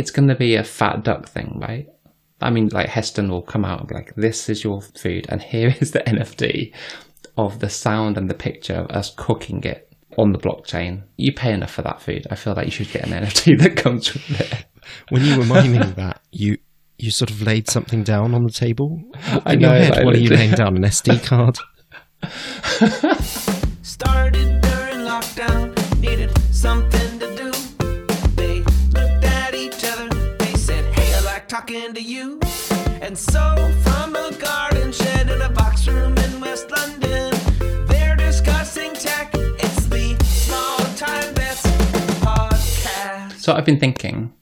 it's going to be a fat duck thing, right? I mean, like Heston will come out and be like, "This is your food, and here is the NFT of the sound and the picture of us cooking it on the blockchain." You pay enough for that food. I feel like you should get an NFT that comes with it. When you were miming that, you you sort of laid something down on the table. I In your know, head, like, what are you laying down? An SD card? talking to you. And so, from a garden shed in a box room in West London, they're discussing tech. It's the Small Time Bets podcast. So I've been thinking,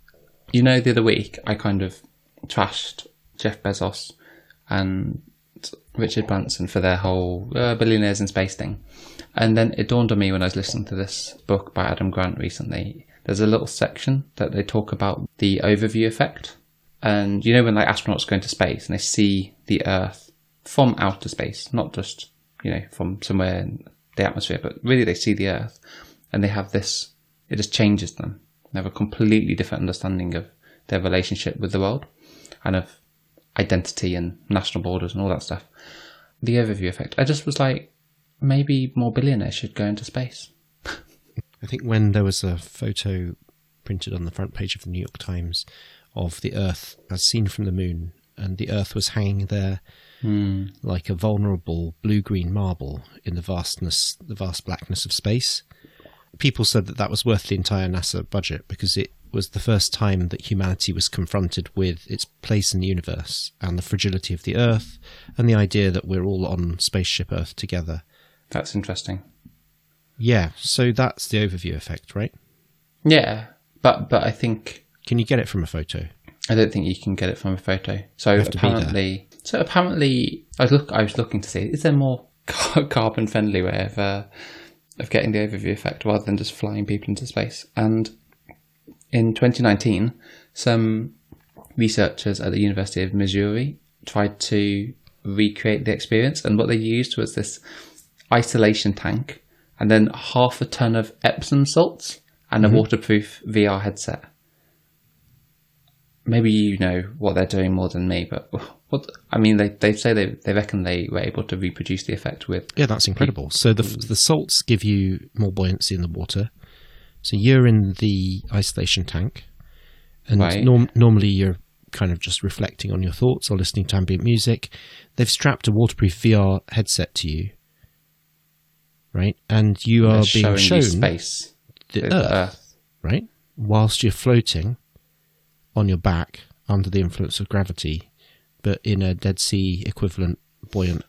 you know, the other week I kind of trashed Jeff Bezos and Richard Branson for their whole uh, billionaires in space thing. And then it dawned on me when I was listening to this book by Adam Grant recently. There's a little section that they talk about the overview effect. And you know, when like astronauts go into space and they see the Earth from outer space, not just, you know, from somewhere in the atmosphere, but really they see the Earth and they have this, it just changes them. They have a completely different understanding of their relationship with the world and of identity and national borders and all that stuff. The overview effect. I just was like, maybe more billionaires should go into space. I think when there was a photo printed on the front page of the New York Times of the Earth as seen from the moon, and the Earth was hanging there hmm. like a vulnerable blue-green marble in the vastness, the vast blackness of space. People said that that was worth the entire NASA budget because it was the first time that humanity was confronted with its place in the universe and the fragility of the Earth, and the idea that we're all on spaceship Earth together. That's interesting. Yeah, so that's the overview effect, right? Yeah, but but I think Can you get it from a photo? I don't think you can get it from a photo. So have to be there. apparently, so apparently, I was look. I was looking to see is there more carbon friendly way of uh, of getting the overview effect rather than just flying people into space. And in 2019, some researchers at the University of Missouri tried to recreate the experience, and what they used was this isolation tank and then half a ton of Epsom salts and a waterproof VR headset maybe you know what they're doing more than me, but what I mean, they they say they they reckon they were able to reproduce the effect with Yeah, that's incredible. So the the salts give you more buoyancy in the water. So you're in the isolation tank, and Right. norm- normally you're kind of just reflecting on your thoughts or listening to ambient music. They've strapped a waterproof VR headset to you, right? And you are they're being shown space, the the Earth, Earth. right? Whilst you're floating on your back under the influence of gravity, but in a Dead Sea equivalent buoyant.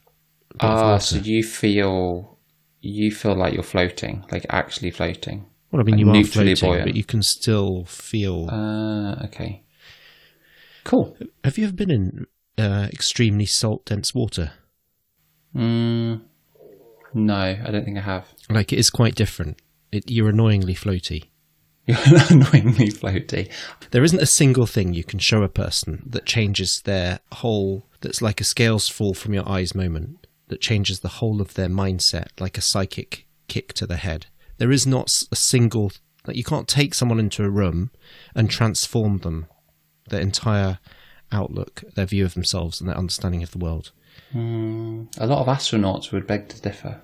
Ah, so you feel you feel like you're floating, like actually floating. Well, I mean, like you are floating, buoyant. but you can still feel. Uh, okay, cool. Have you ever been in uh, extremely salt dense water? Mm, no, I don't think I have. Like, it is quite different. It, you're annoyingly floaty. You're annoyingly floaty. There isn't a single thing you can show a person that changes their whole, that's like a scales fall from your eyes moment, that changes the whole of their mindset, like a psychic kick to the head. There is not a single, like, you can't take someone into a room and transform them, their entire outlook, their view of themselves, and their understanding of the world. Hmm. A lot of astronauts would beg to differ.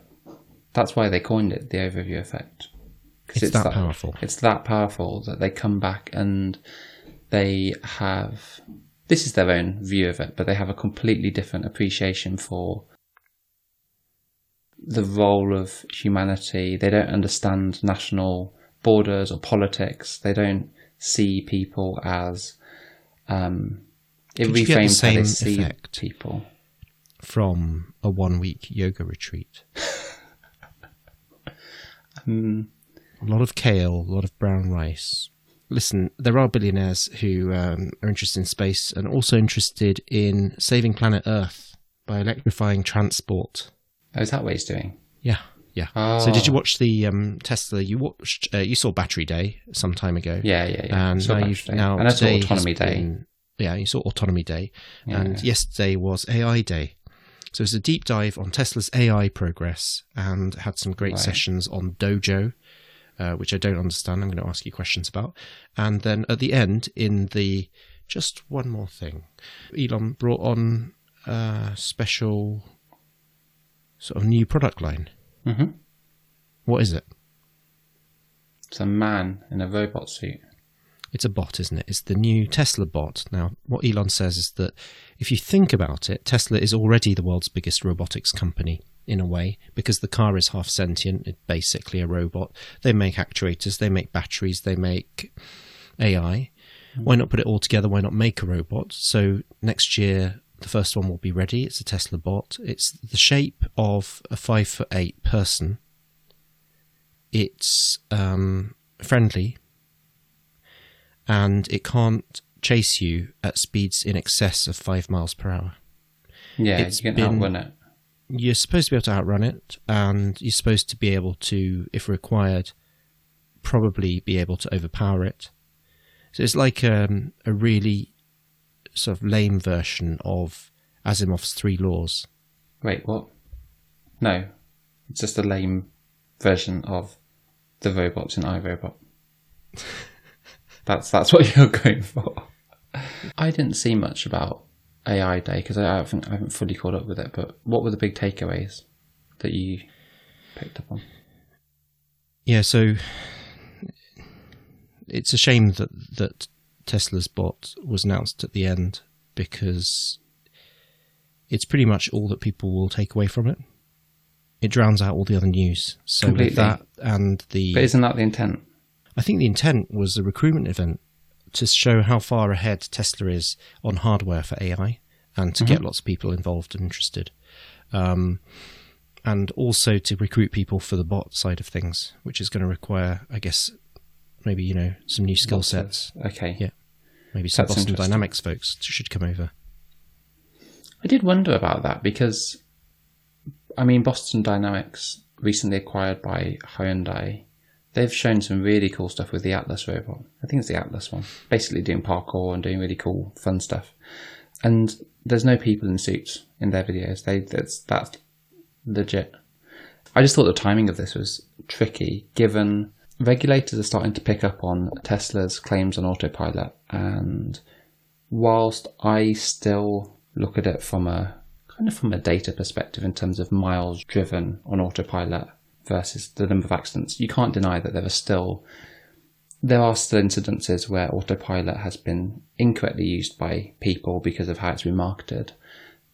That's why they coined it the overview effect. 'Cause It's that powerful. It's that powerful that they come back and they have. This is their own view of it, but they have a completely different appreciation for the role of humanity. They don't understand national borders or politics. They don't see people as. Um, it Could you get the reframes how they same see effect? people. from a one week yoga retreat. Mm, A lot of kale, a lot of brown rice. Listen, there are billionaires who um, are interested in space and also interested in saving planet Earth by electrifying transport. Oh, is that what he's doing? Yeah, yeah. So, did you Oh. watch the um, Tesla? You watched? Uh, you saw Battery Day some time ago. Yeah, yeah, yeah. And now you've Day. now and I saw today has Autonomy Day. been- yeah, you saw Autonomy Day, Yeah. and yesterday was AI Day. So it's a deep dive on Tesla's AI progress, and had some great Right. sessions on Dojo, uh, which I don't understand. I'm going to ask you questions about. And then at the end, in the just one more thing, Elon brought on a special sort of new product line. Mhm. What is it? It's a man in a robot suit. It's a bot, isn't it? It's the new Tesla bot. Now, what Elon says is that if you think about it, Tesla is already the world's biggest robotics company in a way because the car is half sentient. It's basically a robot. They make actuators, they make batteries, they make AI. Why not put it all together? Why not make a robot? So next year, the first one will be ready. It's a Tesla bot. It's the shape of a five foot eight person. It's um, friendly and it can't chase you at speeds in excess of five miles per hour. Yeah, It's you can been- outrun it. You're supposed to be able to outrun it, and you're supposed to be able to, if required, probably be able to overpower it. So it's like um, a really sort of lame version of Asimov's Three Laws. Wait, what? No, it's just a lame version of the robots in iRobot. that's that's what you're going for. I didn't see much about AI Day because I haven't I haven't fully caught up with it. But what were the big takeaways that you picked up on? Yeah, so it's a shame that that Tesla's bot was announced at the end because it's pretty much all that people will take away from it. It drowns out all the other news. So with that and the But isn't that the intent? I think the intent was a recruitment event to show how far ahead Tesla is on hardware for AI and to get lots of people involved and interested. Um, and also to recruit people for the bot side of things, which is going to require, I guess, maybe, you know, some new skill sets. Okay. Yeah. Maybe some That's Boston. Dynamics folks should come over. I did wonder about that because, I mean, Boston Dynamics recently acquired by Hyundai. They've shown some really cool stuff with the Atlas robot. I think it's the Atlas one. Basically doing parkour and doing really cool, fun stuff. And there's no people in suits in their videos. They that's that's legit. I just thought the timing of this was tricky, given regulators are starting to pick up on Tesla's claims on autopilot and whilst I still look at it from a kind of from a data perspective in terms of miles driven on autopilot versus the number of accidents, you can't deny that there are still there are still incidences where autopilot has been incorrectly used by people because of how it's been marketed.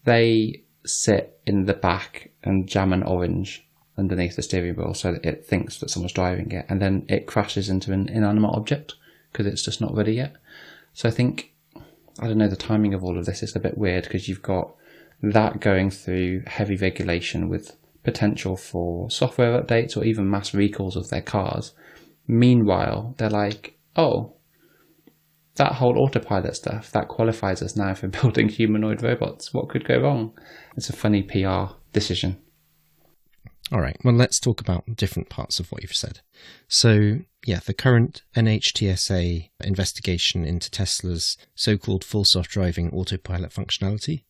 They sit in the back and jam an orange underneath the steering wheel so that it thinks that someone's driving it and then it crashes into an inanimate object because it's just not ready yet. So I think I don't know, the timing of all of this is a bit weird because you've got that going through heavy regulation with potential for software updates or even mass recalls of their cars. Meanwhile, they're like, oh, that whole autopilot stuff, that qualifies us now for building humanoid robots. What could go wrong? It's a funny PR decision. All right. Well, let's talk about different parts of what you've said. So, yeah, the current NHTSA investigation into Tesla's so-called full self-driving autopilot functionality.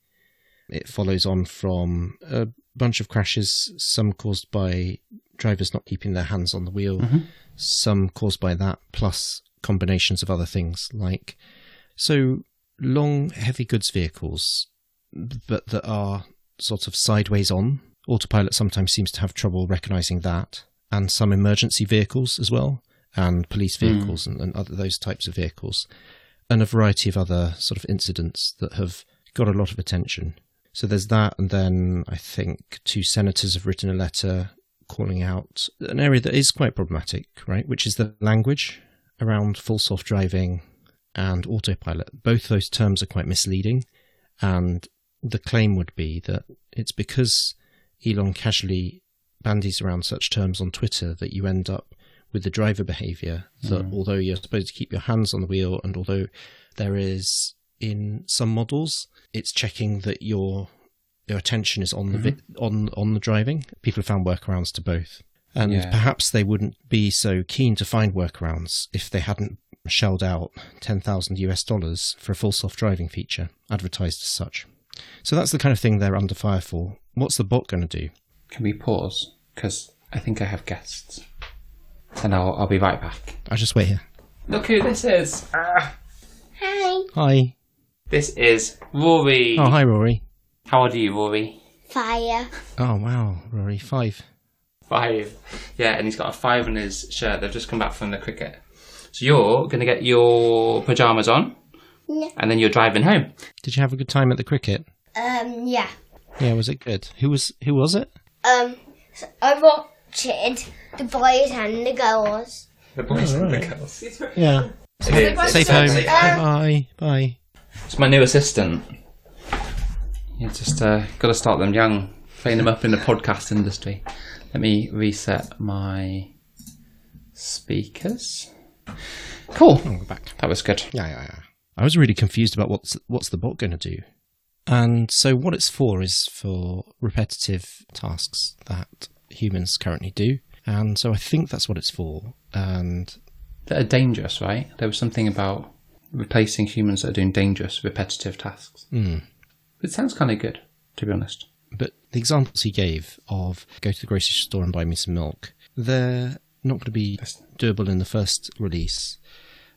It follows on from a bunch of crashes, some caused by drivers not keeping their hands on the wheel, mm-hmm. some caused by that, plus combinations of other things like so long heavy goods vehicles, but that are sort of sideways on. Autopilot sometimes seems to have trouble recognizing that, and some emergency vehicles as well, and police hmm. vehicles and, and other those types of vehicles, and a variety of other sort of incidents that have got a lot of attention. So there's that, and then I think two senators have written a letter calling out an area that is quite problematic, right? Which is the language around full self driving and autopilot. Both those terms are quite misleading, and the claim would be that it's because Elon casually bandies around such terms on Twitter that you end up with the driver behavior that mm. although you're supposed to keep your hands on the wheel and although there is in some models it's checking that your your attention is on the mm-hmm. vi- on on the driving people have found workarounds to both and Yeah. perhaps they wouldn't be so keen to find workarounds if they hadn't shelled out 10,000 US dollars for a full self driving feature advertised as such so that's the kind of thing they're under fire for what's the bot going to do Can we pause? Because I think I have guests. and I'll, I'll be right back. I'll just wait here. Look who this is. Hi. Hi. This is Rory. Oh, hi, Rory. How old are you, Rory? Fire. Oh, wow, Rory. Five. Five. Yeah, and he's got a five on his shirt. They've just come back from the cricket. So you're going to get your pyjamas on, Yeah. and then you're driving home. Did you have a good time at the cricket? Um, yeah. Yeah, was it good? Who was who was it? Um, so I watched the boys and the girls. The boys and the girls. Yeah. Hey, Safe home. Bye. Bye. It's my new assistant. You just uh, got to start them young, train them up in the podcast industry. Let me reset my speakers. Cool. Oh, we're back. That was good. Yeah, yeah, yeah. I was really confused about what's what's the bot going to do. And so what it's for is for repetitive tasks that humans currently do. And so I think that's what it's for. And That are dangerous, right? There was something about replacing humans that are doing dangerous, repetitive tasks. mm, It sounds kind of good, to be honest. but the examples he gave of go to the grocery store and buy me some milk, they're not going to be doable in the first release.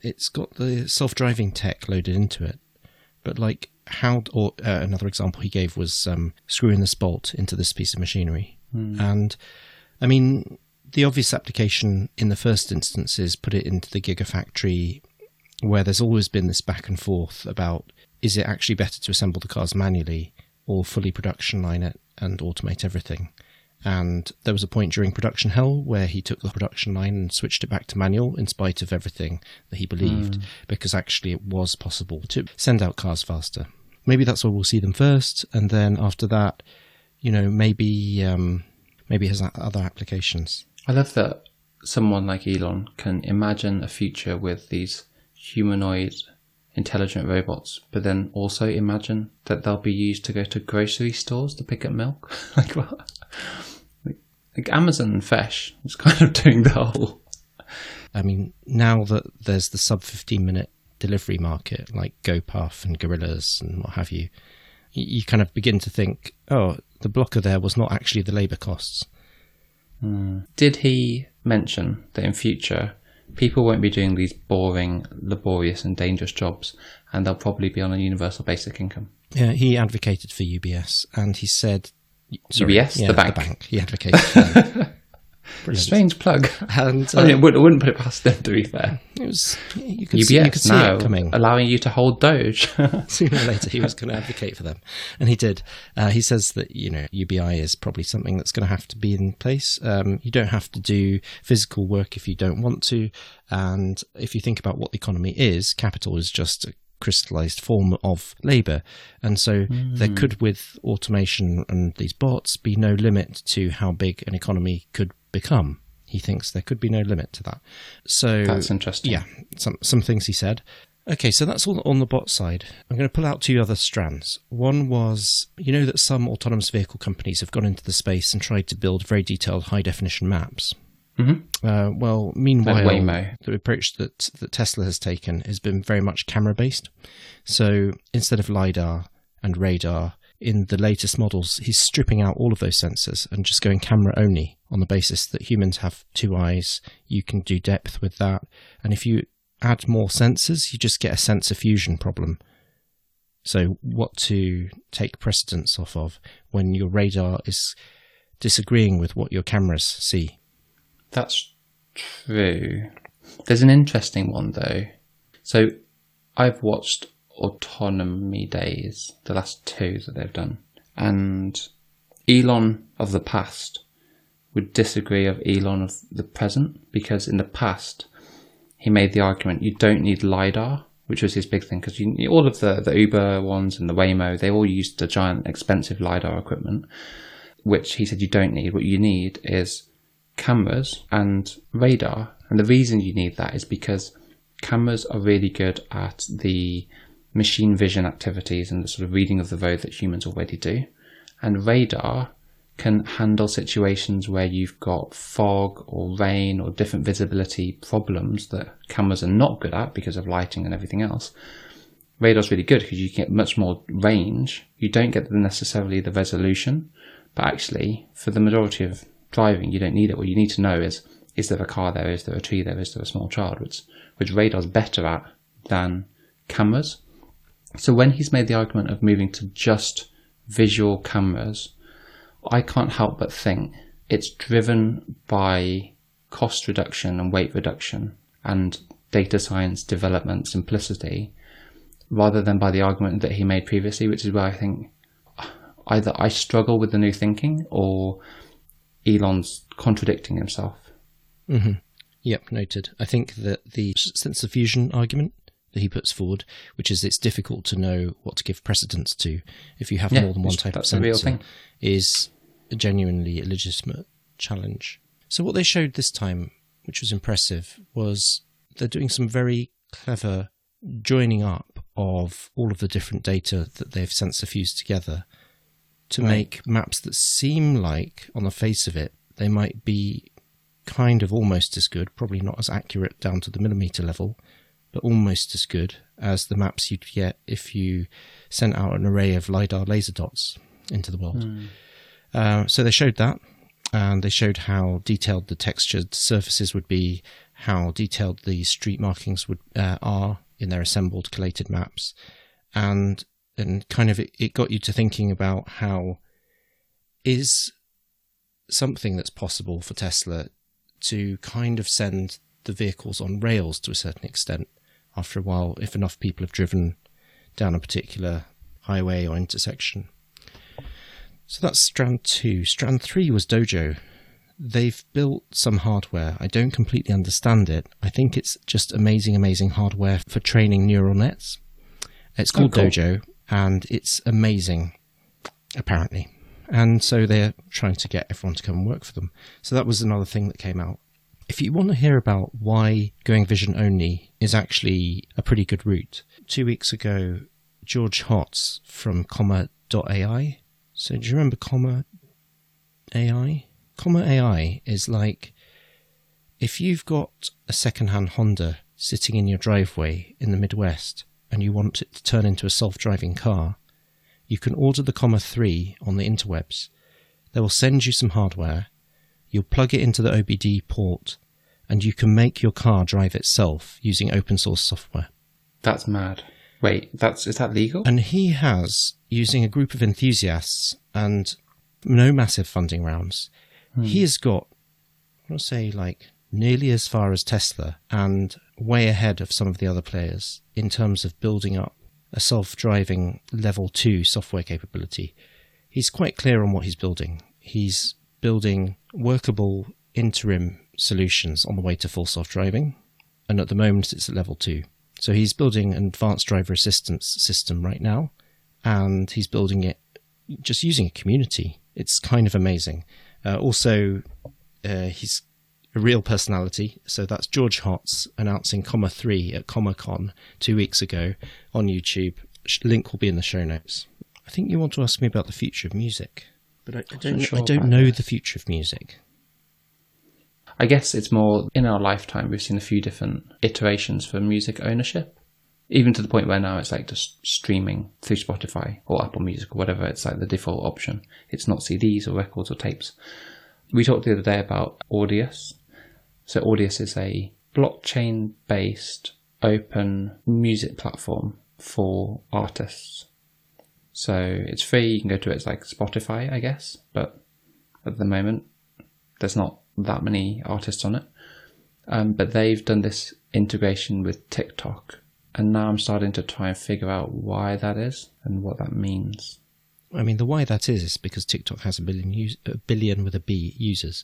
It's got the self-driving tech loaded into it, but like how? Or uh, another example he gave was um, screwing this bolt into this piece of machinery, and I mean the obvious application in the first instance is put it into the gigafactory, where there's always been this back and forth about is it actually better to assemble the cars manually or fully production line it and automate everything. And there was a point during production hell where he took the production line and switched it back to manual in spite of everything that he believed, because actually it was possible to send out cars faster. Maybe that's where we'll see them first, and then after that, you know, maybe um, maybe has other applications. I love that someone like Elon can imagine a future with these humanoid intelligent robots, but then also imagine that they'll be used to go to grocery stores to pick up milk. like what? Like, like Amazon and Fresh is kind of doing the whole. I mean, now that there's the sub 15 minute delivery market like GoPuff and Gorillas and what have you, you, you kind of begin to think, oh, the blocker there was not actually the labour costs. Hmm. Did he mention that in future people won't be doing these boring, laborious, and dangerous jobs, and they'll probably be on a universal basic income? Yeah, he advocated for UBS and he said. sorry, UBS? yeah, The bank. He advocated for them. Brilliant. Strange plug. And I, mean, uh, it would, I wouldn't put it past them, to be fair. it was you could see, you could UBS see now it coming. allowing you to hold Doge. sooner or later he was going to advocate for them, and he did. Uh, he says that you know UBI is probably something that's going to have to be in place. Um, you don't have to do physical work if you don't want to, and if you think about what the economy is, capital is just a crystallized form of labor, and so there could, with automation and these bots, be no limit to how big an economy could become. He thinks there could be no limit to that. So That's interesting. yeah, some some things he said. Okay, so that's all on the bot side. I'm going to pull out two other strands. One was, you know, that some autonomous vehicle companies have gone into the space and tried to build very detailed high definition maps. Mm-hmm. Uh, well, meanwhile, Waymo. the approach that that Tesla has taken has been very much camera based. So instead of lidar and radar in the latest models, he's stripping out all of those sensors and just going camera only on the basis that humans have two eyes. You can do depth with that, and if you add more sensors, you just get a sensor fusion problem. So, what to take precedence off of when your radar is disagreeing with what your cameras see? That's true. There's an interesting one though. So I've watched Autonomy Days, the last two that they've done, and Elon of the past would disagree of Elon of the present because in the past he made the argument you don't need lidar, which was his big thing because all of the the Uber ones and the Waymo they all used the giant expensive lidar equipment, which he said you don't need. What you need is cameras and radar. And the reason you need that is because cameras are really good at the machine vision activities and the sort of reading of the road that humans already do. And radar can handle situations where you've got fog or rain or different visibility problems that cameras are not good at because of lighting and everything else. Radar's really good because you get much more range. You don't get necessarily the resolution, but actually, for the majority of driving, you don't need it. What you need to know is is there a car there? Is there a tree there? Is there a small child? Which which radar's better at than cameras. So when he's made the argument of moving to just visual cameras, I can't help but think it's driven by cost reduction and weight reduction and data science development simplicity rather than by the argument that he made previously, which is where I think either I struggle with the new thinking or Elon's contradicting himself. Mm-hmm. Yep, noted. I think that the sensor fusion argument that he puts forward, which is it's difficult to know what to give precedence to if you have Yeah, more than one type of sensor, thing. is a genuinely a legitimate challenge. So what they showed this time, which was impressive, was they're doing some very clever joining up of all of the different data that they've sensor fused together to Right. make maps that seem like, on the face of it, they might be kind of almost as good, probably not as accurate down to the millimeter level, almost as good as the maps you'd get if you sent out an array of LiDAR laser dots into the world. Uh, so they showed that, and they showed how detailed the textured surfaces would be, how detailed the street markings would uh, are in their assembled collated maps, and and kind of it, it got you to thinking about how is something that's possible for Tesla to kind of send the vehicles on rails to a certain extent after a while, if enough people have driven down a particular highway or intersection. So that's strand two. Strand three was Dojo. They've built some hardware. I don't completely understand it. I think it's just amazing, amazing hardware for training neural nets. It's called oh, cool. Dojo, and it's amazing, apparently. And so they're trying to get everyone to come and work for them. So that was another thing that came out. If you want to hear about why going vision only is actually a pretty good route, two weeks ago, George Hotz from comma.ai. So do you remember comma AI? Comma AI is like if you've got a second-hand Honda sitting in your driveway in the Midwest and you want it to turn into a self-driving car, you can order the comma 3 on the interwebs. They will send you some hardware. You'll plug it into the OBD port and you can make your car drive itself using open source software. That's mad. Wait, that's is that legal? And he has, using a group of enthusiasts and no massive funding rounds, hmm. he has got, I want to say, like nearly as far as Tesla and way ahead of some of the other players in terms of building up a self driving level two software capability. He's quite clear on what he's building. He's building workable interim solutions on the way to full self driving. And at the moment, it's at level two. So he's building an advanced driver assistance system right now, and he's building it just using a community. It's kind of amazing. Uh, also, uh, he's a real personality. So that's George Hotz announcing Comma 3 at COMMA_CON two weeks ago on YouTube. Link will be in the show notes. I think you want to ask me about the future of music, but I, I don't, sure I don't know the future of music. I guess it's more in our lifetime we've seen a few different iterations for music ownership. Even to the point where now it's like just streaming through Spotify or Apple Music or whatever, it's like the default option. It's not CDs or records or tapes. We talked the other day about Audius. So Audius is a blockchain based open music platform for artists. So it's free, you can go to it, it's like Spotify, I guess, but at the moment there's not that many artists on it. Um, but they've done this integration with TikTok, and now I'm starting to try and figure out why that is and what that means. I mean, the why that is is because TikTok has a billion us- a billion with a B users.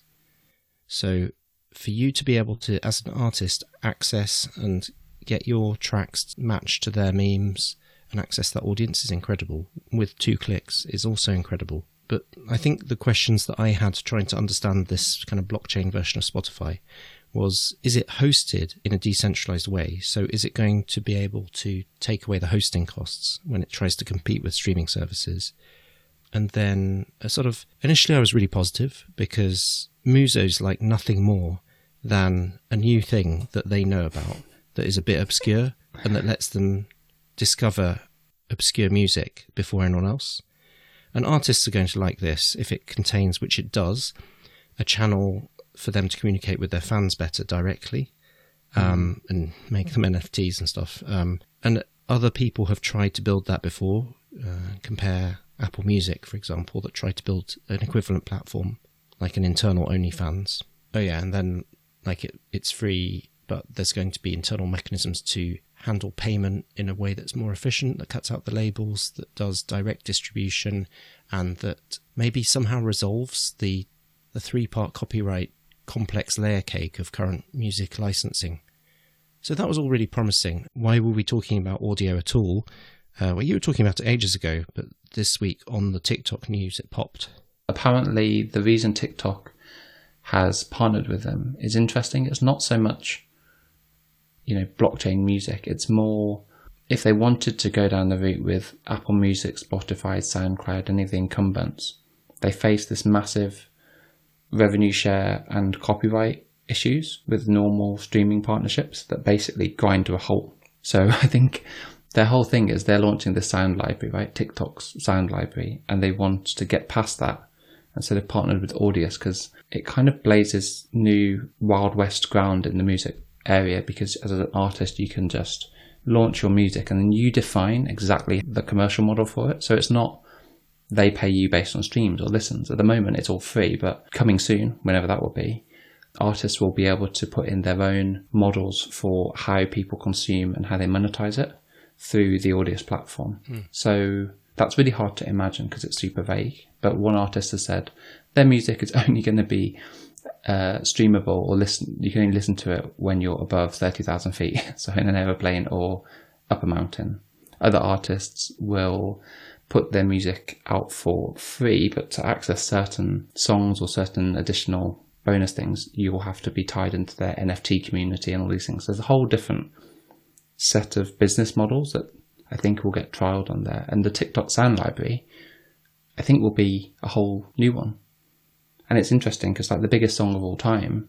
So for you to be able to, as an artist, access and get your tracks matched to their memes and access that audience is incredible. With two clicks is also incredible. But I think the questions that I had trying to understand this kind of blockchain version of Spotify was is it hosted in a decentralized way? So is it going to be able to take away the hosting costs when it tries to compete with streaming services? And then a sort of initially I was really positive because Muso's like nothing more than a new thing that they know about that is a bit obscure and that lets them discover obscure music before anyone else. And artists are going to like this if it contains, which it does, a channel for them to communicate with their fans better directly um, and make them NFTs and stuff. Um, and other people have tried to build that before. Uh, compare Apple Music, for example, that tried to build an equivalent platform like an internal OnlyFans. Oh yeah, and then like it, it's free, but there's going to be internal mechanisms to handle payment in a way that's more efficient, that cuts out the labels, that does direct distribution, and that maybe somehow resolves the the three part copyright complex layer cake of current music licensing. So that was all really promising. Why were we talking about audio at all? Uh, well, you were talking about it ages ago, but this week on the TikTok news it popped. Apparently, the reason TikTok has partnered with them is interesting. It's not so much, you know, blockchain music. It's more if they wanted to go down the route with Apple Music, Spotify, SoundCloud, any of the incumbents, they face this massive revenue share and copyright issues with normal streaming partnerships that basically grind to a halt. So I think their whole thing is they're launching the sound library, right? TikTok's sound library, and they want to get past that. And so they partnered with Audius because it kind of blazes new Wild West ground in the music area because as an artist, you can just launch your music and then you define exactly the commercial model for it. So it's not they pay you based on streams or listens. At the moment, it's all free, but coming soon, whenever that will be, artists will be able to put in their own models for how people consume and how they monetize it through the Audius platform. Hmm. So that's really hard to imagine because it's super vague. But one artist has said their music is only going to be uh, streamable or listen. You can only listen to it when you're above thirty thousand feet, so in an aeroplane or up a mountain. Other artists will put their music out for free, but to access certain songs or certain additional bonus things, you will have to be tied into their NFT community and all these things. There's a whole different set of business models that I think will get trialed on there. And the TikTok sound library, I think, will be a whole new one. And it's interesting because, like, the biggest song of all time,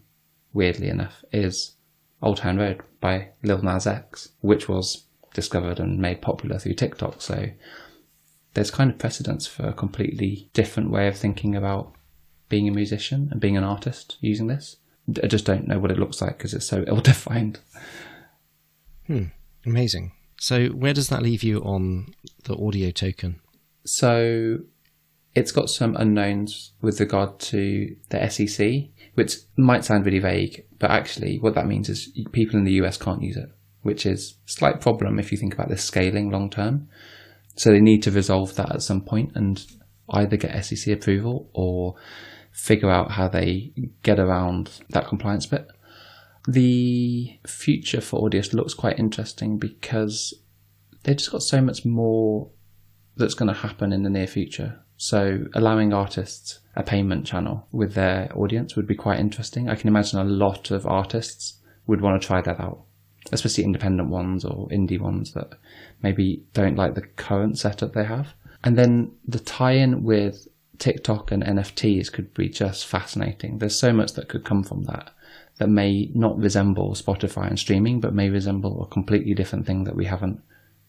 weirdly enough, is Old Town Road by Lil Nas X, which was discovered and made popular through TikTok. So there's kind of precedence for a completely different way of thinking about being a musician and being an artist using this. I just don't know what it looks like because it's so ill defined. Hmm, amazing. So where does that leave you on the audio token? So it's got some unknowns with regard to the SEC, which might sound really vague, but actually what that means is people in the US can't use it, which is a slight problem if you think about this scaling long term. So they need to resolve that at some point and either get SEC approval or figure out how they get around that compliance bit. The future for Audius looks quite interesting because they've just got so much more that's going to happen in the near future. So allowing artists a payment channel with their audience would be quite interesting. I can imagine a lot of artists would want to try that out, especially independent ones or indie ones that maybe don't like the current setup they have. And then the tie-in with TikTok and NFTs could be just fascinating. There's so much that could come from that that may not resemble Spotify and streaming, but may resemble a completely different thing that we haven't.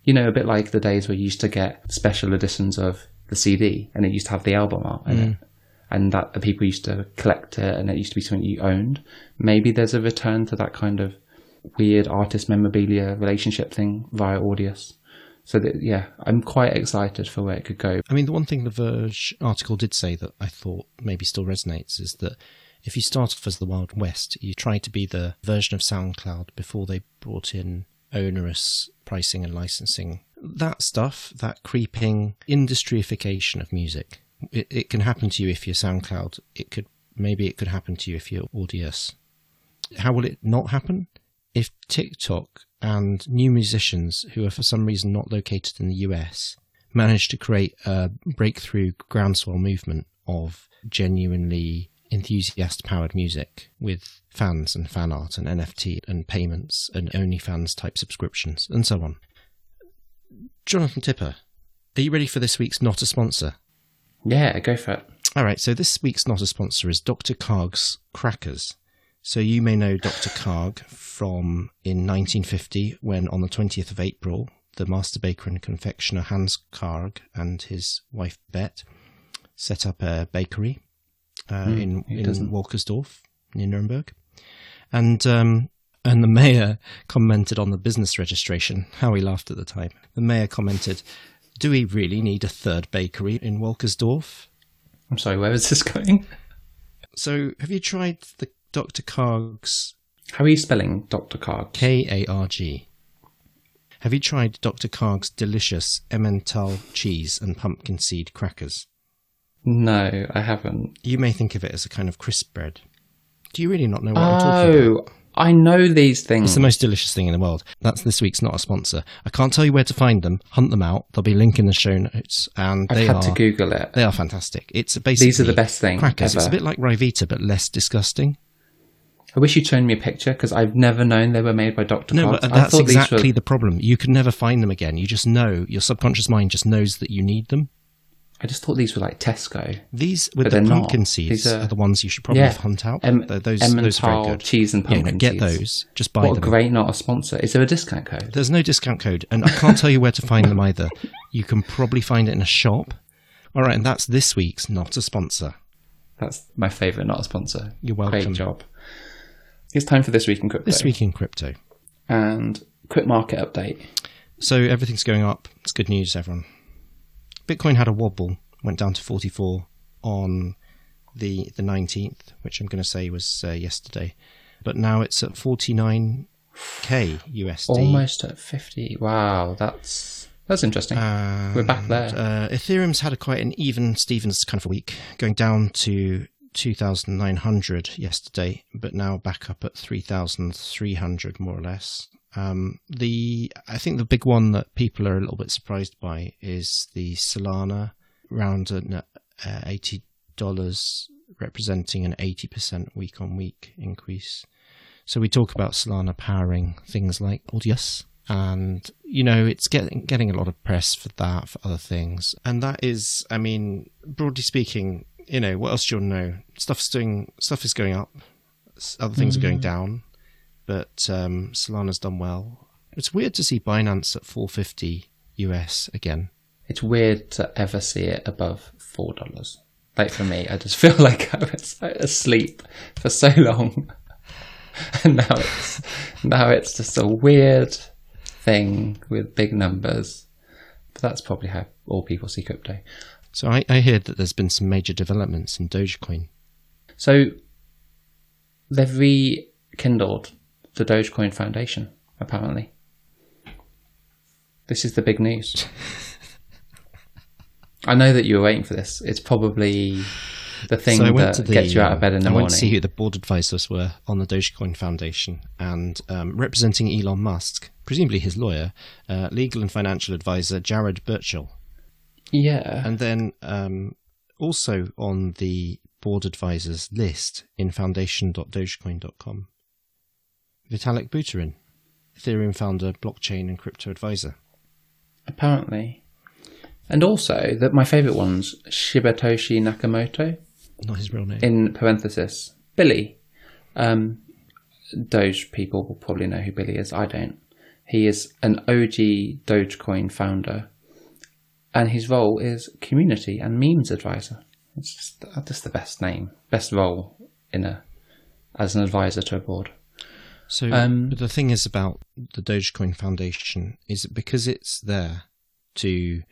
You know, a bit like the days where you used to get special editions of the CD and it used to have the album art in it. Mm. And that the people used to collect it and it used to be something you owned. Maybe there's a return to that kind of weird artist memorabilia relationship thing via Audius. So that yeah, I'm quite excited for where it could go. I mean, the one thing the Verge article did say that I thought maybe still resonates is that if you start off as the Wild West, you try to be the version of SoundCloud before they brought in onerous pricing and licensing. That stuff, that creeping industryification of music, it, it can happen to you if you're SoundCloud. It could maybe it could happen to you if you're Audius. How will it not happen? If TikTok and new musicians who are for some reason not located in the US manage to create a breakthrough groundswell movement of genuinely enthusiast powered music with fans and fan art and NFT and payments and OnlyFans type subscriptions and so on. Jonathan Tipper, are you ready for this week's Not a Sponsor? Yeah, go for it. All right, so this week's Not a Sponsor is Dr. Karg's Crackers. So you may know Dr. Karg from in 1950 when on the 20th of April, the master baker and confectioner Hans Karg and his wife Bet set up a bakery uh, in, in? Wolkersdorf near Nuremberg, and um, and the mayor commented on the business registration. How he laughed at the time. The mayor commented, "Do we really need a third bakery in Wolkersdorf?" I'm sorry, where is this going? So, have you tried the Dr. Karg's How are you spelling Dr. Karg? K A R G? Have you tried Dr. Karg's delicious Emmental cheese and pumpkin seed crackers? No, I haven't. You may think of it as a kind of crisp bread. Do you really not know what I'm talking oh, about? I know these things. It's the most delicious thing in the world. That's this week's not a sponsor. I can't tell you where to find them. Hunt them out. There'll be a link in the show notes, and I've they had are to Google it. they are fantastic. It's basically These are the best thing crackers. It's a bit like Ryvita, but less disgusting. I wish you'd shown me a picture because I've never known they were made by Dr. No, Karg. but that's exactly were- the problem. You can never find them again. You just know your subconscious mind just knows that you need them. I just thought these were like Tesco. These with the they're not. pumpkin seeds are, are- the ones you should probably Yeah. hunt out. Em- those, those are very good. cheese and Yeah, no, get seeds. those. Just buy What a them. great not a sponsor. Is there a discount code? There's no discount code, and I can't tell you where to find them either. You can probably find it in a shop. All right, and that's this week's not a sponsor. That's my favourite not a sponsor. You're welcome. Great job. It's time for this week in crypto. This week in crypto. and quick market update. So everything's going up. It's good news, everyone. Bitcoin had a wobble, went down to 44 on the the 19th, which I'm going to say was uh, yesterday, but now it's at 49k USD. Almost at fifty. Wow, that's that's interesting. We're back there. Uh, Ethereum's had a quite an even Stevens kind of a week, going down to 2,900 yesterday, but now back up at 3,300 more or less. Um, the I think the big one that people are a little bit surprised by is the Solana round at uh, eighty dollars, representing an eighty percent week on week increase. So we talk about Solana powering things like Audius, and you know it's getting getting a lot of press for that, for other things, and that is, I mean, broadly speaking, you know, what else do you want to know? Stuff's doing stuff is going up, other things are going down, but um, Solana's done well. It's weird to see Binance at 450 US again. it's weird to ever see it above four dollars. Like for me, I just feel like I was asleep for so long, and now it's now it's just a weird thing with big numbers. But that's probably how all people see crypto. So I, I heard that there's been some major developments in Dogecoin. So they've rekindled the Dogecoin Foundation, apparently. This is the big news. I know that you were waiting for this. It's probably the thing so that the, gets you out of bed in the morning. I went to see who the board advisors were on the Dogecoin Foundation, and um, representing Elon Musk, presumably his lawyer, uh, legal and financial advisor Jared Birchall, yeah. and then um, also on the board advisors list in foundation.dogecoin.com, Vitalik Buterin, Ethereum founder, blockchain and crypto advisor. apparently. And also, that my favourite ones, Shibatoshi Nakamoto, Not his real name. in parenthesis, Billy. Um, Doge people will probably know who Billy is. I don't. He is an OG Dogecoin founder, and his role is community and memes advisor. It's just, uh, just the best name, best role in a as an advisor to a board. So Um, the thing is about the Dogecoin Foundation is that because it's there to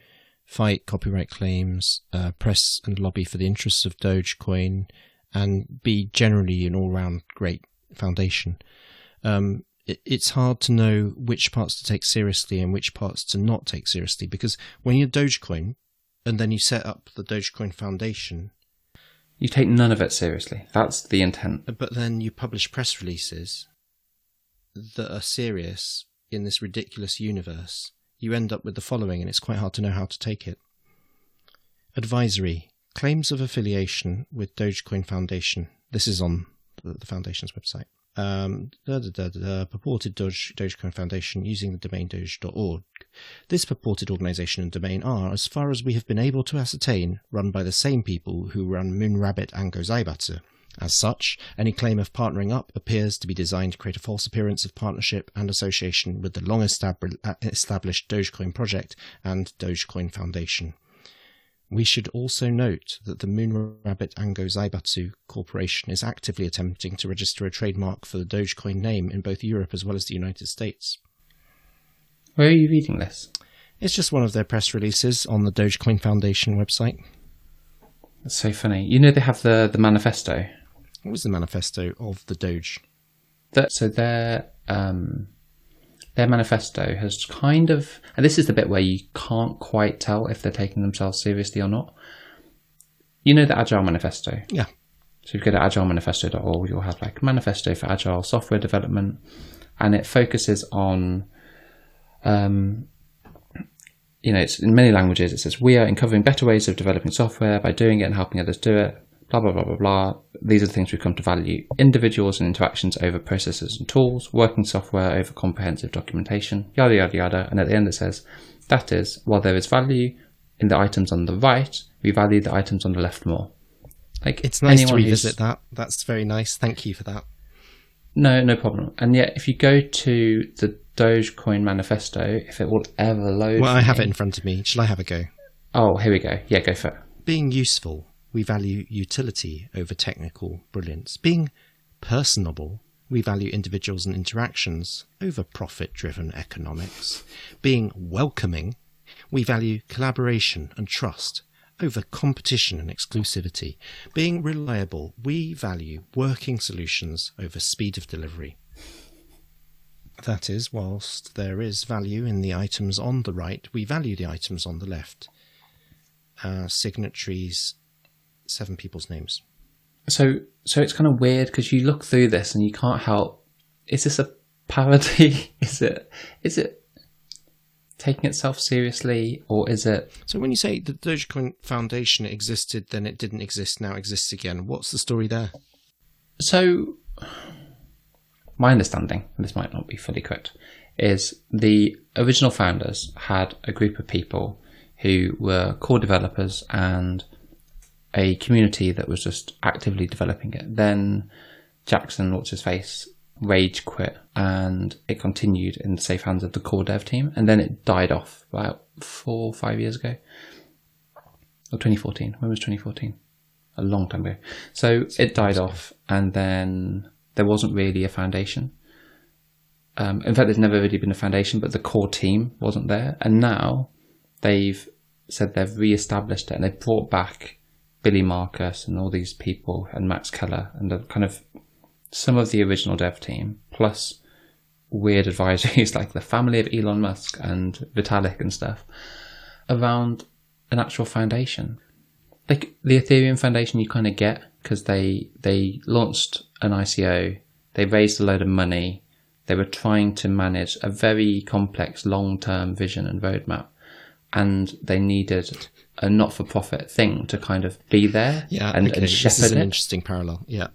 fight copyright claims, uh, press and lobby for the interests of Dogecoin, and be generally an all-round great foundation. Um, it, it's hard to know which parts to take seriously and which parts to not take seriously because when you're Dogecoin and then you set up the Dogecoin Foundation, You take none of it seriously. That's the intent. but then you publish press releases that are serious in this ridiculous universe, you end up with the following, and it's quite hard to know how to take it. Advisory claims of affiliation with Dogecoin Foundation. This is on the, foundation's website. Um, da, da, da, purported Doge, Dogecoin Foundation using the domain doge.org. This purported organization and domain are, as far as we have been able to ascertain, run by the same people who run Moonrabbit and Gozaibatsu. As such, any claim of partnering up appears to be designed to create a false appearance of partnership and association with the long estab- established Dogecoin project and Dogecoin Foundation. We should also note that the Moonrabbit Ango Zaibatsu Corporation is actively attempting to register a trademark for the Dogecoin name in both Europe as well as the United States. Where are you reading this? It's just one of their press releases on the Dogecoin Foundation website. That's so funny. You know they have the the manifesto. What was the manifesto of the Doge? That so their um their manifesto has kind of and this is the bit where you can't quite tell if they're taking themselves seriously or not. You know the Agile Manifesto. Yeah. So if you go to agilemanifesto.org, you'll have like manifesto for agile software development, and it focuses on, um, you know, it's in many languages. It says we are uncovering better ways of developing software by doing it and helping others do it. Blah blah blah blah blah. These are the things we've come to value: individuals and interactions over processes and tools, working software over comprehensive documentation, yada yada yada. And at the end, it says, that is, while there is value in the items on the right, we value the items on the left more. Like It's nice to revisit that. That's very nice. Thank you for that. No, no problem. And yet, if you go to the Dogecoin manifesto, if it will ever load. Well, I have me- it in front of me. Shall I have a go? Oh, here we go. Yeah, go for it. Being useful, we value utility over technical brilliance. Being personable, we value individuals and interactions over profit driven economics. Being welcoming, we value collaboration and trust over competition and exclusivity. Being reliable, we value working solutions over speed of delivery. That is, whilst there is value in the items on the right, we value the items on the left. Uh, signatories, seven people's names. So, so it's kind of weird because you look through this and you can't help. Is this a parody? is it? Is it taking itself seriously, or is it? So when you say the Dogecoin Foundation existed, then it didn't exist, now exists again. What's the story there? So, my understanding, and this might not be fully correct, is the original founders had a group of people who were core developers and a community that was just actively developing it. Then Jackson, what's his face, rage quit and it continued in the safe hands of the core dev team. And then it died off about four or five years ago. Or 2014. When was 2014? A long time ago. So it died off and then there wasn't really a foundation. Um, in fact, there's never really been a foundation, but the core team wasn't there. And now they've said they've re-established it and they've brought back Billy Markus and all these people and Max Keller and the kind of some of the original dev team plus weird advisories like the family of Elon Musk and Vitalik and stuff around an actual foundation. Like the Ethereum Foundation, you kind of get because they they launched an ICO, they raised a load of money, they were trying to manage a very complex long term vision and roadmap, and they needed a not for profit thing to kind of be there and, okay. and this is shepherd an it. interesting parallel. Yeah,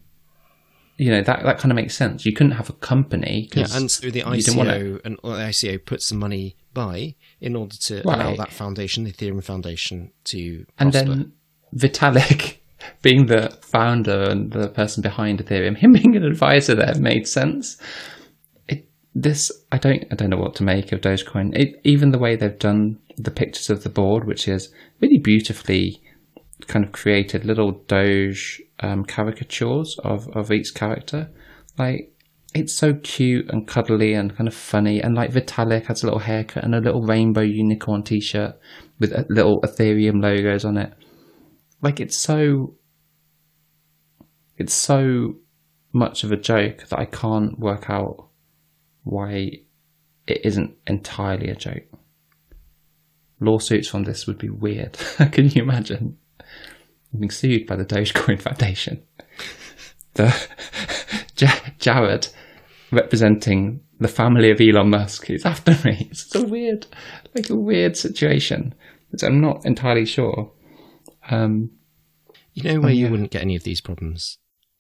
You know that that kind of makes sense. You couldn't have a company yeah. And so the you didn't want it. ICO and the ICO put some money by in order to allow that foundation, the Ethereum Foundation, to And prosper. then Vitalik being the founder and the person behind Ethereum, him being an advisor there made sense. This I don't I don't know what to make of Dogecoin. It, even the way they've done the pictures of the board, which is really beautifully kind of created little Doge um, caricatures of of each character, like. It's so cute and cuddly and kind of funny, and like Vitalik has a little haircut and a little rainbow unicorn T-shirt with little Ethereum logos on it like it's so it's so much of a joke that I can't work out why it isn't entirely a joke. Lawsuits from this would be weird. Can you imagine being sued by the Dogecoin Foundation? The Ja- Jared representing the family of Elon Musk is after me. It's a weird, like a weird situation, which I'm not entirely sure. Um, You know where you yeah. wouldn't get any of these problems?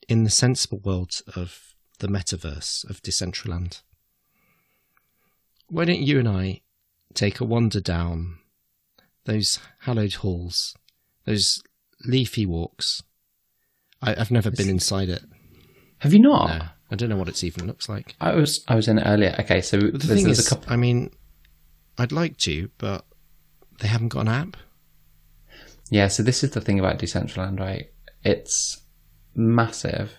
In the sensible world of the metaverse of Decentraland. Why don't you and I take a wander down those hallowed halls, those leafy walks? I, I've never been inside it. have you not? No, I don't know what it even looks like. I was I was in it earlier. Okay, so the there's, thing there's is, a couple. I mean, I'd like to, but they haven't got an app. Yeah, so this is the thing about Decentraland, right? It's massive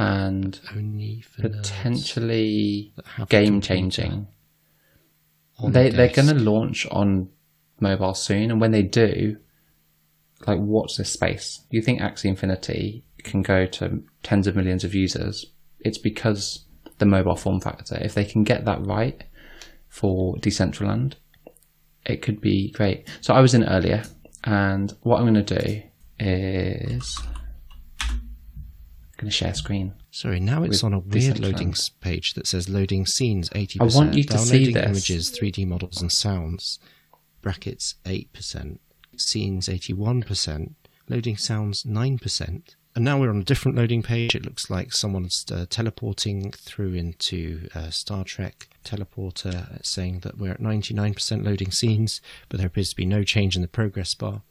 and Only for potentially that have a game changing. They the they're going to launch on mobile soon, and when they do, like watch this space. You think Axie Infinity can go to tens of millions of users? It's because the mobile form factor. If they can get that right for Decentraland, it could be great. So I was in earlier, and what I'm going to do is going to share screen. Sorry, now it's on a weird loading page that says loading scenes 80%. I want you to see this. images, 3D models and sounds, brackets 8%, scenes 81%, loading sounds 9%. And now we're on a different loading page. It looks like someone's uh, teleporting through into uh, Star Trek teleporter, saying that we're at 99% loading scenes, but there appears to be no change in the progress bar.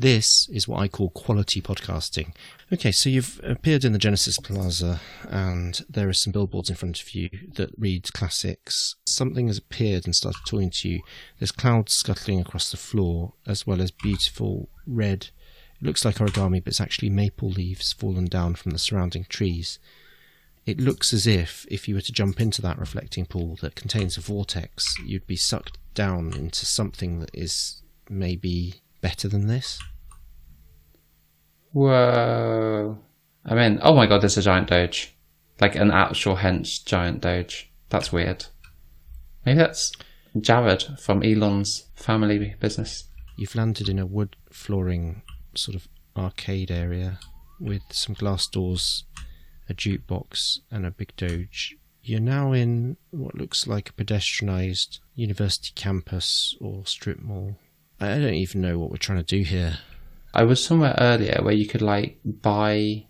This is what I call quality podcasting. Okay, so you've appeared in the Genesis Plaza, and there are some billboards in front of you that read classics. Something has appeared and started talking to you. There's clouds scuttling across the floor, as well as beautiful red. It looks like origami, but it's actually maple leaves fallen down from the surrounding trees. It looks as if, if you were to jump into that reflecting pool that contains a vortex, you'd be sucked down into something that is maybe better than this. Whoa. I mean, oh my god, there's a giant doge. Like an actual hench giant doge. That's weird. Maybe that's Jared from Elon's family business. You've landed in a wood flooring sort of arcade area with some glass doors, a jukebox, and a big doge. You're now in what looks like a pedestrianised university campus or strip mall. I don't even know what we're trying to do here. I was somewhere earlier where you could like buy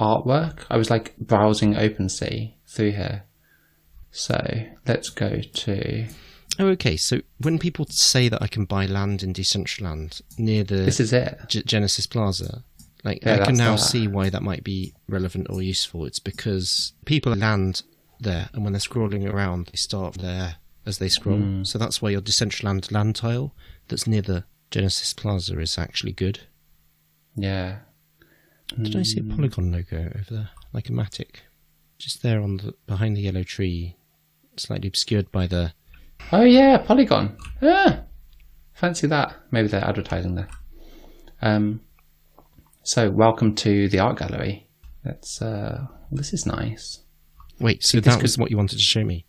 artwork. I was like browsing OpenSea through here. So let's go to. Oh, okay. So when people say that I can buy land in Decentraland near the This is it. G- Genesis Plaza. Like Yeah, I can now that. see why that might be relevant or useful. It's because people land there, and when they're scrolling around, they start there as they scroll. Hmm. So that's why your Decentraland land tile that's near the Genesis Plaza is actually good. Yeah. Did I see a Hmm. polygon logo over there, like a matic, just there on the behind the yellow tree, slightly obscured by the Oh yeah, Polygon. Ah, fancy that. Maybe they're advertising there. Um, so welcome to the art gallery. That's uh, this is nice. Wait, so this that was what you wanted to show me.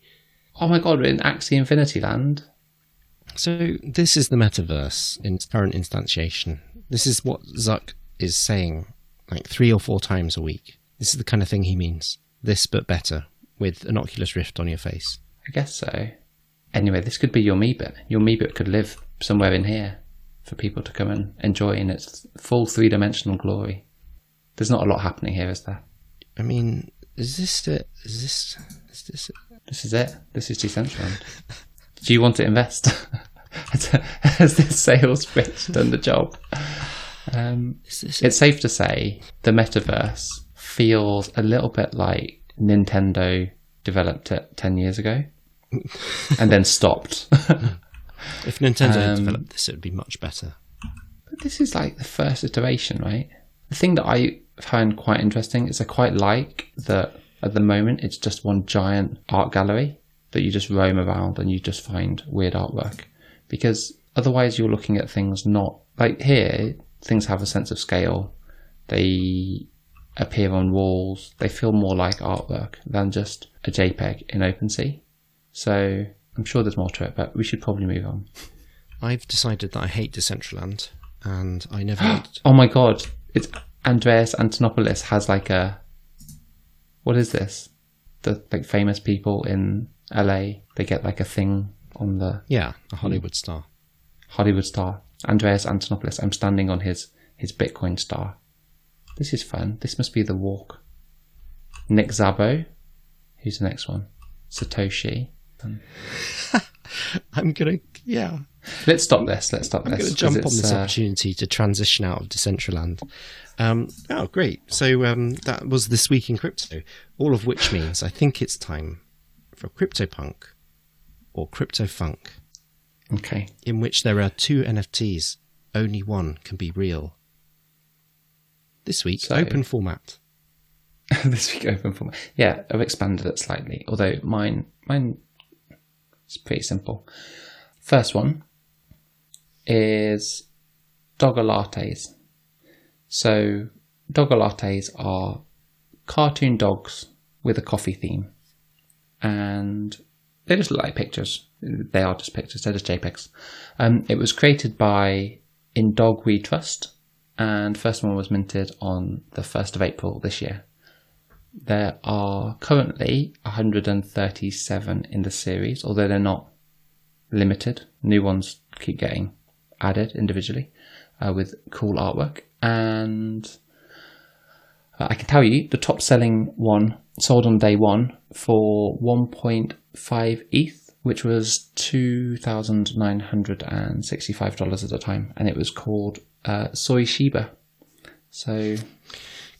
Oh my god, we're in Axie Infinity Land. So this is the metaverse in its current instantiation. This is what Zuck is saying like three or four times a week. This is the kind of thing he means. This but better, with an Oculus Rift on your face. I guess so. Anyway, this could be your Meebit. Your Meebit could live somewhere in here for people to come and enjoy in its full three dimensional glory. There's not a lot happening here, is there? I mean, is this it? Is this is this? This is it. This is Decentraland. Do you want to invest? Has this sales pitch done the job? Um, it's safe to say the metaverse feels a little bit like Nintendo developed it 10 years ago and then stopped. if Nintendo had um, developed this, it would be much better. But this is like the first iteration, right? The thing that I find quite interesting is I quite like that at the moment it's just one giant art gallery that you just roam around and you just find weird artwork. Because otherwise you're looking at things not like here, things have a sense of scale. They appear on walls. They feel more like artwork than just a JPEG in OpenSea. So I'm sure there's more to it, but we should probably move on. I've decided that I hate Decentraland, and I never. Oh my god, it's Andreas Antonopoulos has like a what is this? The like famous people in LA, they get like a thing on the yeah, a Hollywood star. Hollywood star. Andreas Antonopoulos. I'm standing on his his Bitcoin star. This is fun. This must be the walk. Nick Szabo. Who's the next one? Satoshi. I'm gonna. Yeah, Let's stop this. Let's stop I'm this. going to 'cause jump on this uh, opportunity to transition out of Decentraland. Um, oh, great. So um, that was This Week in Crypto, all of which means I think it's time for CryptoPunk or CryptoFunk, Okay. in which there are two NFTs only one can be real. This week, So- open format. this week open format. Yeah, I've expanded it slightly. Although mine, mine is pretty simple. First one is dogger lattes. So dogger lattes are cartoon dogs with a coffee theme, and they just look like pictures. They are just pictures. They're just JPEGs. Um, it was created by In Dog We Trust, and first one was minted on the first of April this year. There are currently 137 in the series, although they're not limited. New ones keep getting added individually uh, with cool artwork. And uh, I can tell you the top selling one sold on day one for 1.5 ETH, which was $2,965 at the time. And it was called uh, Soy Shiba. So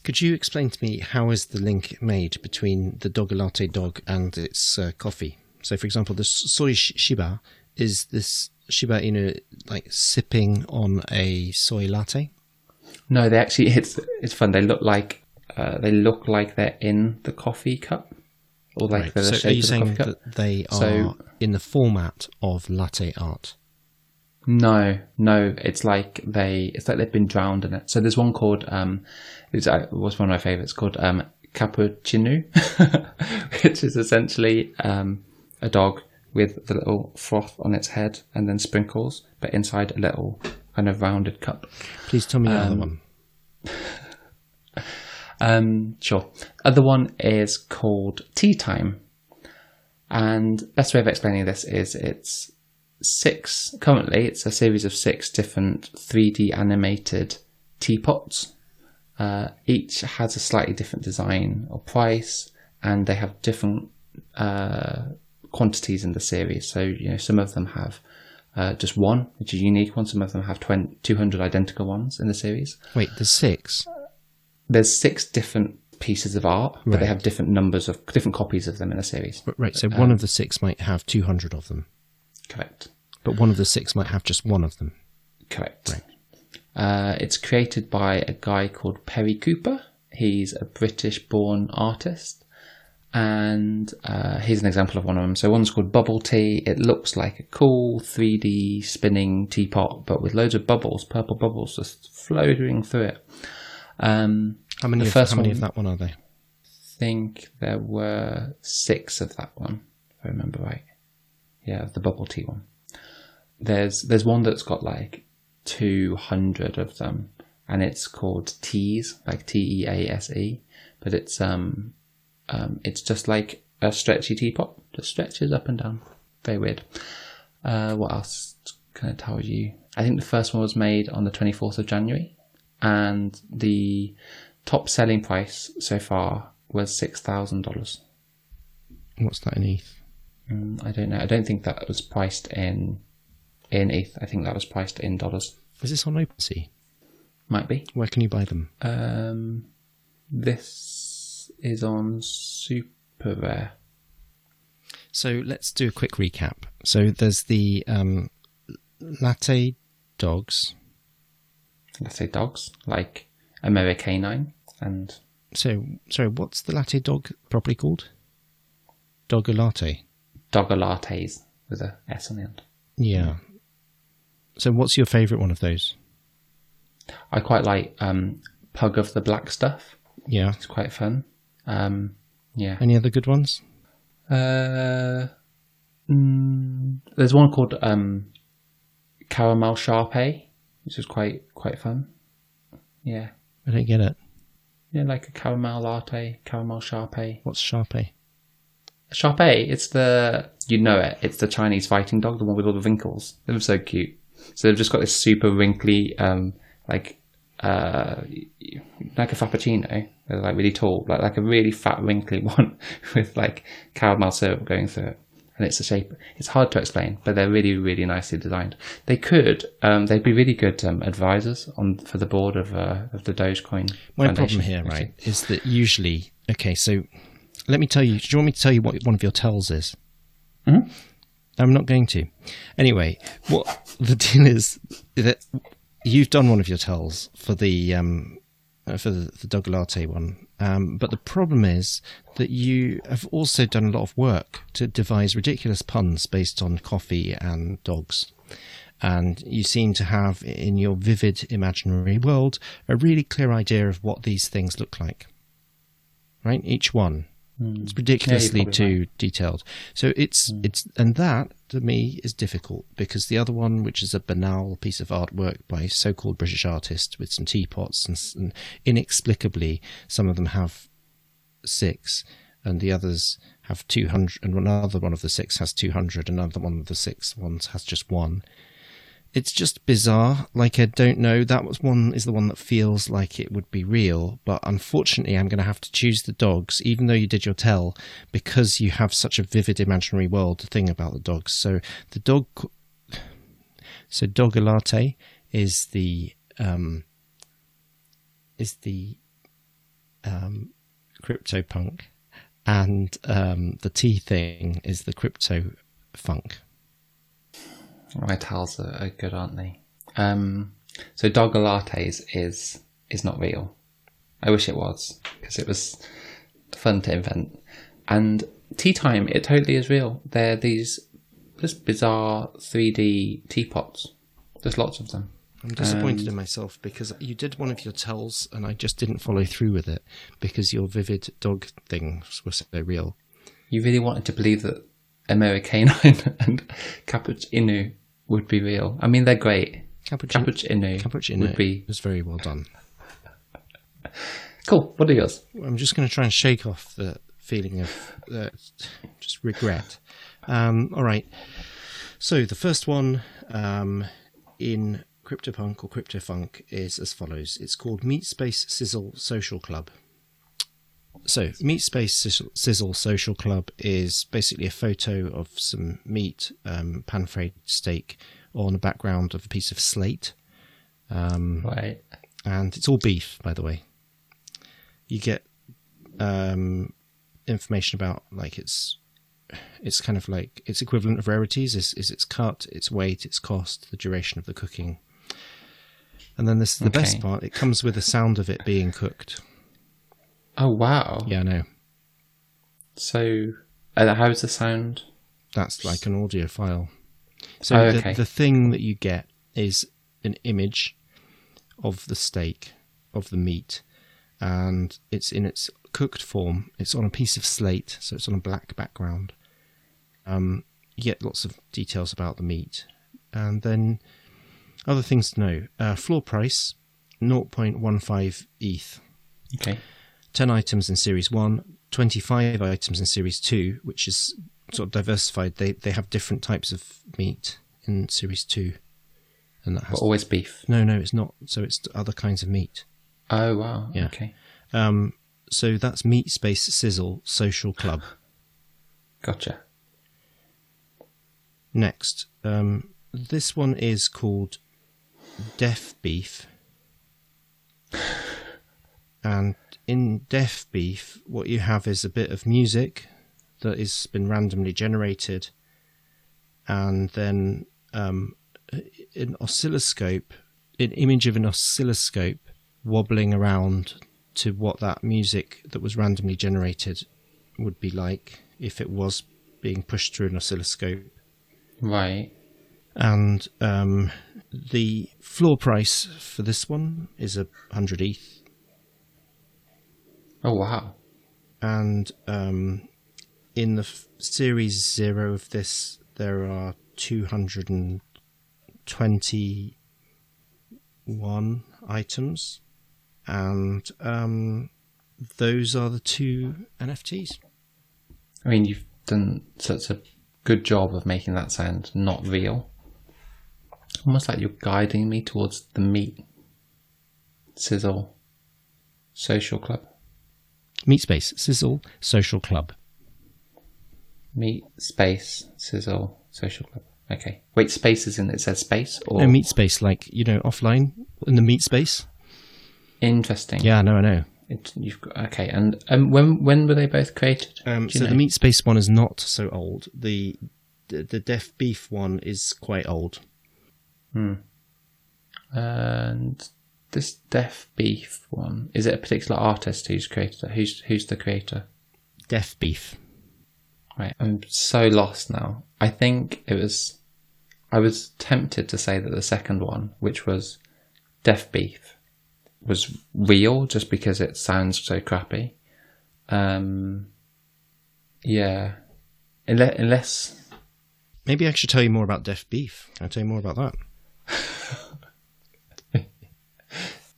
Could you explain to me how is the link made between the dog latte dog and its uh, coffee? So, for example, the soy shiba is this shiba inu like sipping on a soy latte? No, they actually it's it's fun. They look like uh, they look like they're in the coffee cup, or like they're the So, are shape you of the saying coffee cup. that they are So- in the format of latte art? No, no, it's like they it's like they've been drowned in it. So there's one called um, it's, uh, it was one of my favorites called um cappuccino, which is essentially um a dog with the little froth on its head and then sprinkles, but inside a little kind of rounded cup. Please tell me the other one. Um, sure. Other one is called Tea Time. And best way of explaining this is it's six, currently it's a series of six different 3D animated teapots. Uh, each has a slightly different design or price, and they have different uh, quantities in the series. So, you know, some of them have uh, just one, which is a unique one. Some of them have 20, 200 identical ones in the series Wait, there's six. there's six different pieces of art, but they have different numbers of different copies of them in a series. Right, so Um, one of the six might have 200 of them, Correct. but one of the six might have just one of them. Correct. Uh, it's created by a guy called Perry Cooper. He's a British-born artist, and uh, here's an example of one of them. So one's called Bubble Tea. It looks like a cool 3D spinning teapot, but with loads of bubbles, purple bubbles, just floating through it. Um, How many, The of, first how many one- of that one are there? think there were six of that one, if I remember right. Yeah, the bubble tea one. There's there's one that's got like two hundred of them, and it's called Tease, like T E A S E, but it's um um it's just like a stretchy teapot, just stretches up and down. Very weird. Uh, what else can I tell you? I think the first one was made on the twenty fourth of January, and the top selling price so far was six thousand dollars. What's that in ETH? Mm, I don't know. I don't think that was priced in in ETH. I think that was priced in dollars. Is this on OpenSea? Might be. Where can you buy them? Um, this is on Super Rare. So let's do a quick recap. So there's the um, latte dogs. Say dogs like Americanine and So sorry, what's the latte dog properly called? Dogger latte. Dogger lattes with a S on the end. Yeah. So what's your favourite one of those? I quite like um, Pug of the Black Stuff. Yeah. It's quite fun. Um, yeah. Any other good ones? Uh, mm, there's one called um, Caramel Shar Pei, which is quite quite fun. Yeah, I don't get it. yeah, like a caramel latte, caramel Shar Pei. What's Shar Pei? Sharpay, it's the you know it. It's the Chinese fighting dog, the one with all the wrinkles. They're so cute. So they've just got this super wrinkly, um, like uh, like a frappuccino. They're like really tall, like like a really fat wrinkly one with like caramel syrup going through it. And it's a shape. It's hard to explain, but they're really, really nicely designed. They could, um, they'd be really good um, advisors on for the board of uh, of the Dogecoin. My Foundation, problem here, actually. right, is that usually okay. So let me tell you. Do you want me to tell you what one of your tells is? Mhm. I'm not going to. Anyway, what the deal is that you've done one of your tells for the um, for the, the dog latte one, um, but the problem is that you have also done a lot of work to devise ridiculous puns based on coffee and dogs. And you seem to have, in your vivid imaginary world, a really clear idea of what these things look like. Right? Each one. Hmm. It's ridiculously probably too detailed. So it's hmm. it's and that to me is difficult because the other one, which is a banal piece of artwork by so-called British artist with some teapots and, and inexplicably some of them have six and the others have two hundred, and another one of the six has two hundred, another one of the six ones has just one. It's just bizarre. Like I don't know. That was one is the one that feels like it would be real, but unfortunately, I'm going to have to choose the dogs, even though you did your tell, because you have such a vivid imaginary world thing about the dogs. So the dog, so Dogolate is the um, is the um, crypto punk, and um, the tea thing is the crypto funk. My towels are, are good, aren't they? Um, so Dogolates is is not real. I wish it was because it was fun to invent. And tea time, it totally is real. They're these just bizarre 3D teapots. There's lots of them. I'm disappointed in myself because you did one of your tells and I just didn't follow through with it because your vivid dog things were so real. You really wanted to believe that Americanine and Cappuccino would be real. I mean, they're great. Cappuccino, Cappuccino, Cappuccino would be was very well done. cool. What are yours? I'm just going to try and shake off the feeling of uh, just regret. Um, all right. So the first one um, in CryptoPunk or CryptoFunk is as follows. It's called Meat Space Sizzle Social Club. So, Meat Space Sizzle, Sizzle Social Club is basically a photo of some meat, um, pan fried steak, on a background of a piece of slate. Um, Right. and it's all beef, by the way. You get um, information about like its it's kind of like its equivalent of rarities is, is its cut, its weight, its cost, the duration of the cooking. And then this is the best part, it comes with the sound of it being cooked. Oh wow. Yeah, I know. So, uh, how's the sound? That's like an audio file. So Oh, the, the thing that you get is an image of the steak, of the meat, and it's in its cooked form. It's on a piece of slate, so it's on a black background. Um, you get lots of details about the meat, and then other things to know. Uh, floor price: 0.15 ETH. Okay. 10 items in series 1 25 items in series 2 which is sort of diversified they they have different types of meat in series 2 and that But has always beef. no no it's not so it's other kinds of meat Oh wow. Yeah. Okay. um so that's meat space sizzle social club Gotcha. next um this one is called deaf beef and in deaf beef what you have is a bit of music that has been randomly generated and then um, an oscilloscope an image of an oscilloscope wobbling around to what that music that was randomly generated would be like if it was being pushed through an oscilloscope Right. and um, the floor price for this one is a hundred ETH, Oh wow. and um, in the f- series zero of this, there are two hundred and twenty-one items, and um, those are the two NFTs. I mean, you've done such a good job of making that sound not real. Almost like you're guiding me towards the meat sizzle social club. Meat Space Sizzle Social Club. Meat space sizzle social club. Okay. Wait, spaces in it says space or No, Meat Space, like you know, offline in the Meat Space. interesting. Yeah, no, I know. It, you've got, okay. And um, when when were they both created? Um, so know? the meat space one is not so old. The the, the deaf beef one is quite old. Hmm. And this Deaf Beef one, is it a particular artist who's created it? Who's, who's the creator? Deaf beef. Right, I'm so lost now. I think it was. I was tempted to say that the second one, which was Deaf Beef, was real just because it sounds so crappy. Um, yeah, unless, unless Maybe I should tell you more about deaf beef. Can I tell you more about that?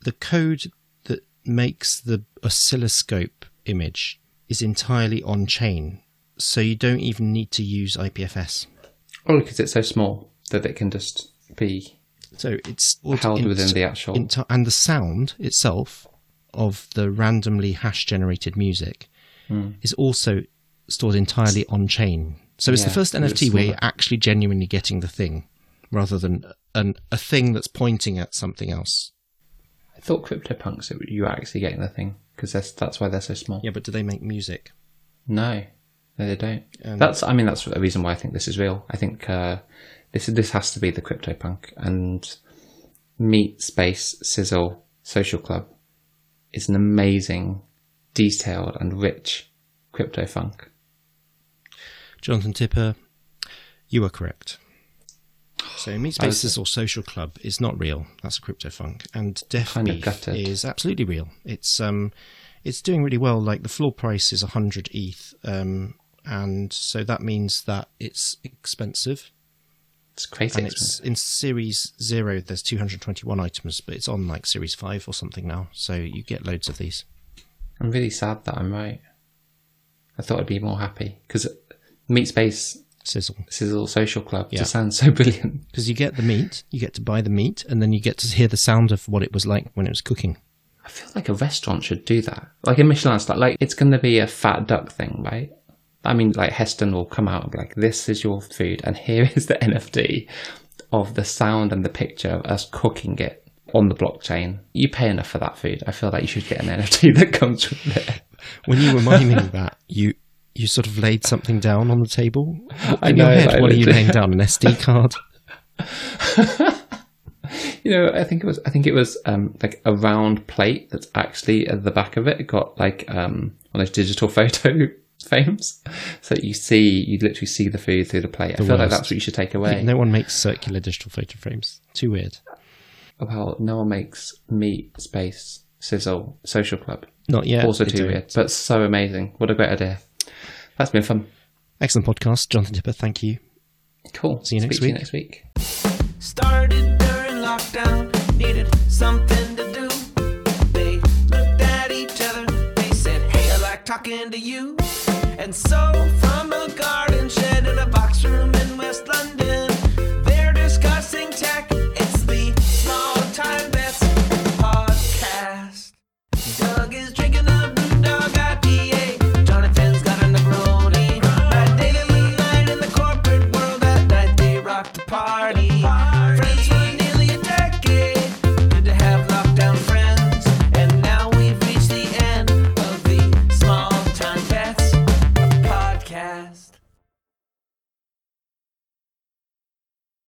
The code that makes the oscilloscope image is entirely on chain, so you don't even need to use IPFS. oh, because it's so small that it can just be So it's held within the actual. and the sound itself of the randomly hash generated music Hmm. is also stored entirely on chain. So it's the first NFT where you're actually genuinely getting the thing rather than an, a thing that's pointing at something else. I thought CryptoPunks, it, you were actually getting the thing because that's that's why they're so small. Yeah, but do they make music? No, no, they don't. And- that's, I mean, that's the reason why I think this is real. I think uh, this this has to be the CryptoPunk and Meat Space Sizzle Social Club is an amazing, detailed and rich crypto funk. Jonathan Tipper, you are correct. So Meat I was- Spaces or Social Club is not real. That's a crypto funk, and Kind Beef is absolutely real. It's um, it's doing really well. Like the floor price is hundred ETH, um, and so that means that it's expensive. It's crazy. And expensive. it's in Series Zero. There's 221 items, but it's on like Series Five or something now. So you get loads of these. I'm really sad that I'm right. I thought I'd be more happy because Meat Space Sizzle. Sizzle Social Club Yeah. just sounds so brilliant. Because you get the meat, you get to buy the meat, and then you get to hear the sound of what it was like when it was cooking. I feel like a restaurant should do that. Like a Michelin star, like it's going to be a fat duck thing, right? I mean, like Heston will come out and be like, "This is your food, and here is the NFT of the sound and the picture of us cooking it on the blockchain." You pay enough for that food. I feel like you should get an NFT that comes with it. When you were miming that, you you sort of laid something down on the table. I In your know, head, like, what are you laying down? An SD card? You know, I think it was. I think it was um, like a round plate that's actually at the back of it. It got like um, one of those digital photo frames, so you see, you literally see the food through the plate. I feel like that's what you should take away. No one makes circular digital photo frames. Too weird. Well, no one makes meat space sizzle social club. Not yet. also too weird, but so amazing. What a great idea. That's been fun. Excellent podcast, Jonathan Tipper. Thank you. Cool. See you next Speak to you week. next week. Started during lockdown, needed something to do. They looked at each other, they said, Hey, I like talking to you. And so